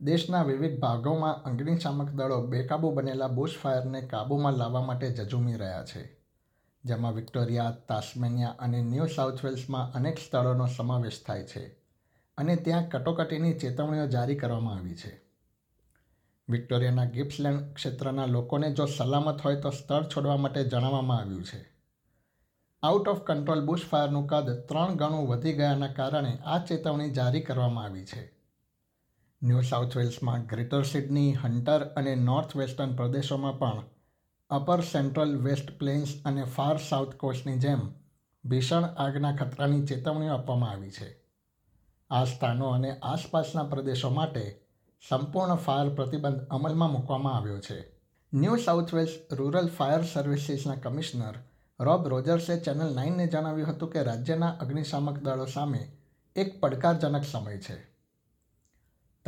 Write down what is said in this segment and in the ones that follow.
દેશના વિવિધ ભાગોમાં અગ્નિશામક દળો બેકાબૂ બનેલા બુશ ફાયરને કાબૂમાં લાવવા માટે જજુમી રહ્યા છે. જેમાં વિક્ટોરિયા, તાસ્મેનિયા અને ન્યૂ સાઉથ વેલ્સમાં અનેક સ્થળોનો સમાવેશ થાય છે અને ત્યાં કટોકટીની ચેતવણીઓ જારી કરવામાં આવી છે. વિક્ટોરિયાના ગિપ્સલેન્ડ ક્ષેત્રના લોકોને જો સલામત હોય તો સ્થળ છોડવા માટે જણાવવામાં આવ્યું છે. આઉટ ઓફ કંટ્રોલ બુશ ફાયરનું કદ ત્રણ ગણું વધી ગયાના કારણે આ ચેતવણી જારી કરવામાં આવી છે. ન્યૂ સાઉથ વેલ્સમાં ગ્રેટર સિડની, હન્ટર અને નોર્થ વેસ્ટર્ન પ્રદેશોમાં પણ અપર સેન્ટ્રલ વેસ્ટ પ્લેન્સ અને ફાર સાઉથ કોસ્ટની જેમ ભીષણ આગના ખતરાની ચેતવણીઓ આપવામાં આવી છે. આ સ્થાનો અને આસપાસના પ્રદેશો માટે સંપૂર્ણ ફાયર પ્રતિબંધ અમલમાં મૂકવામાં આવ્યો છે. New South Wales rural fire સર્વિસીસના commissioner Rob રોજર્સે ચેનલ નાઇનને જણાવ્યું હતું કે રાજ્યના અગ્નિશામક દળો સામે એક પડકારજનક સમય છે.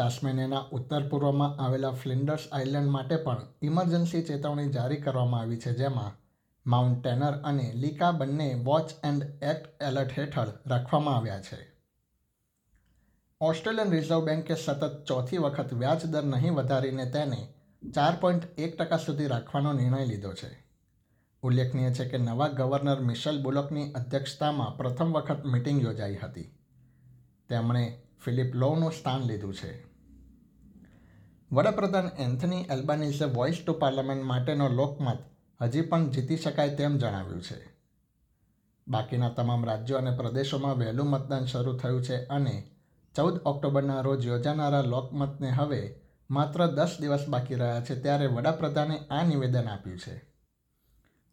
તાસ્મેનિયાના ઉત્તર પૂર્વમાં આવેલા ફ્લિન્ડર્સ આઇલેન્ડ માટે પણ ઇમરજન્સી ચેતવણી જારી કરવામાં આવી છે, જેમાં માઉન્ટ ટેનર અને લીકા બંને વોચ એન્ડ એક્ટ એલર્ટ હેઠળ રાખવામાં આવ્યા છે. ઓસ્ટ્રેલિયન રિઝર્વ બેન્કે સતત ચોથી વખત વ્યાજ દર નહીં વધારીને તેને ચાર પોઈન્ટ એક ટકા સુધી રાખવાનો નિર્ણય લીધો છે. ઉલ્લેખનીય છે કે નવા ગવર્નર મિશેલ બુલોકની અધ્યક્ષતામાં પ્રથમ વખત મિટિંગ યોજાઈ હતી. તેમણે ફિલિપ લોનું સ્થાન લીધું છે. વડાપ્રધાન એન્થની એલ્બાનીઝે વોઇસ ટુ પાર્લામેન્ટ માટેનો લોકમત હજી પણ જીતી શકાય તેમ જણાવ્યું છે. બાકીના તમામ રાજ્યો અને પ્રદેશોમાં વહેલું મતદાન શરૂ થયું છે અને ચૌદ ઓક્ટોબરના રોજ યોજાનારા લોકમતને હવે માત્ર દસ દિવસ બાકી રહ્યા છે ત્યારે વડાપ્રધાને આ નિવેદન આપ્યું છે.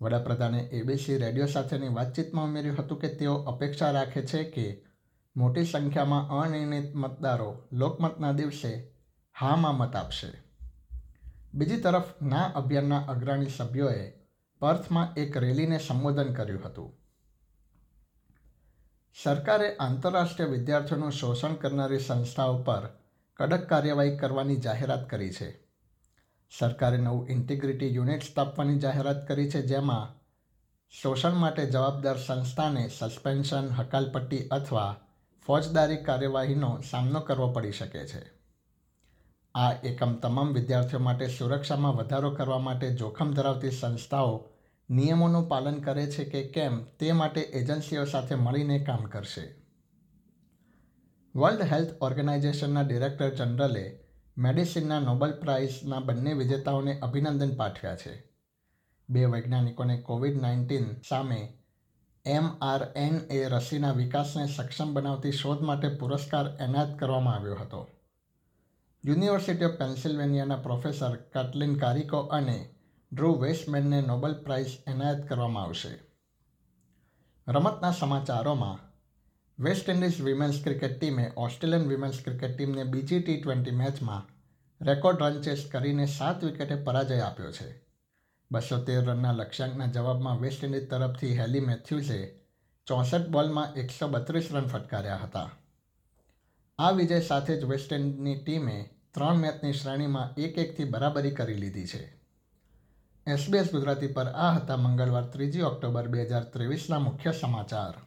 વડાપ્રધાને એબીસી રેડિયો સાથેની વાતચીતમાં ઉમેર્યું હતું કે તેઓ અપેક્ષા રાખે છે કે મોટી સંખ્યામાં અનિર્ણિત મતદારો લોકમતના દિવસે હામાં મત આપશે. બીજી તરફ, ના અભિયાનના અગ્રણી સભ્યોએ પર્થમાં એક રેલીને સંબોધન કર્યું હતું. સરકારે આંતરરાષ્ટ્રીય વિદ્યાર્થીઓનું શોષણ કરનારી સંસ્થાઓ પર કડક કાર્યવાહી કરવાની જાહેરાત કરી છે. સરકારે નવું ઇન્ટિગ્રિટી યુનિટ સ્થાપવાની જાહેરાત કરી છે, જેમાં શોષણ માટે જવાબદાર સંસ્થાને સસ્પેન્શન, હકાલપટ્ટી અથવા ફોજદારી કાર્યવાહીનો સામનો કરવો પડી શકે છે. આ એકમ તમામ વિદ્યાર્થીઓ માટે સુરક્ષામાં વધારો કરવા માટે જોખમ ધરાવતી સંસ્થાઓ નિયમોનું પાલન કરે છે કે કેમ તે માટે એજન્સીઓ સાથે મળીને કામ કરશે. વર્લ્ડ હેલ્થ ઓર્ગેનાઇઝેશનના ડિરેક્ટર જનરલે મેડિસિનના નોબેલ પ્રાઇઝના બંને વિજેતાઓને અભિનંદન પાઠવ્યા છે. બે વૈજ્ઞાનિકોને કોવિડ નાઇન્ટીન સામે એમઆરએન એ રસીના વિકાસને સક્ષમ બનાવતી શોધ માટે પુરસ્કાર એનાયત કરવામાં આવ્યો હતો. University of પેન્સિલ્વેનિયાના professor Katalin Kariko and Drew વેસ્ટમેનને Nobel price એનાયત કરવામાં આવશે. રમતના સમાચારોમાં, વેસ્ટ ઇન્ડિઝ વિમેન્સ ક્રિકેટ ટીમે ઓસ્ટ્રેલિયન વિમેન્સ ક્રિકેટ ટીમને બીજી ટી ટ્વેન્ટી મેચમાં રેકોર્ડ રન ચેસ કરીને સાત વિકેટે પરાજય આપ્યો છે. બસો તેર રનના લક્ષ્યાંકના જવાબમાં વેસ્ટ ઇન્ડિઝ તરફથી હેલી મેથ્યુઝે ચોસઠ બોલમાં એકસો બત્રીસ રન ફટકાર્યા હતા. આ વિજય સાથે જ વેસ્ટ ઇન્ડિઝની ટીમે ત્રણ મેચની શ્રેણીમાં એક એકથી બરાબરી કરી લીધી છે. એસબીએસ ગુજરાતી પર આ હતા મંગળવાર ત્રીજી ઓક્ટોબર બે હજાર ત્રેવીસના મુખ્ય સમાચાર.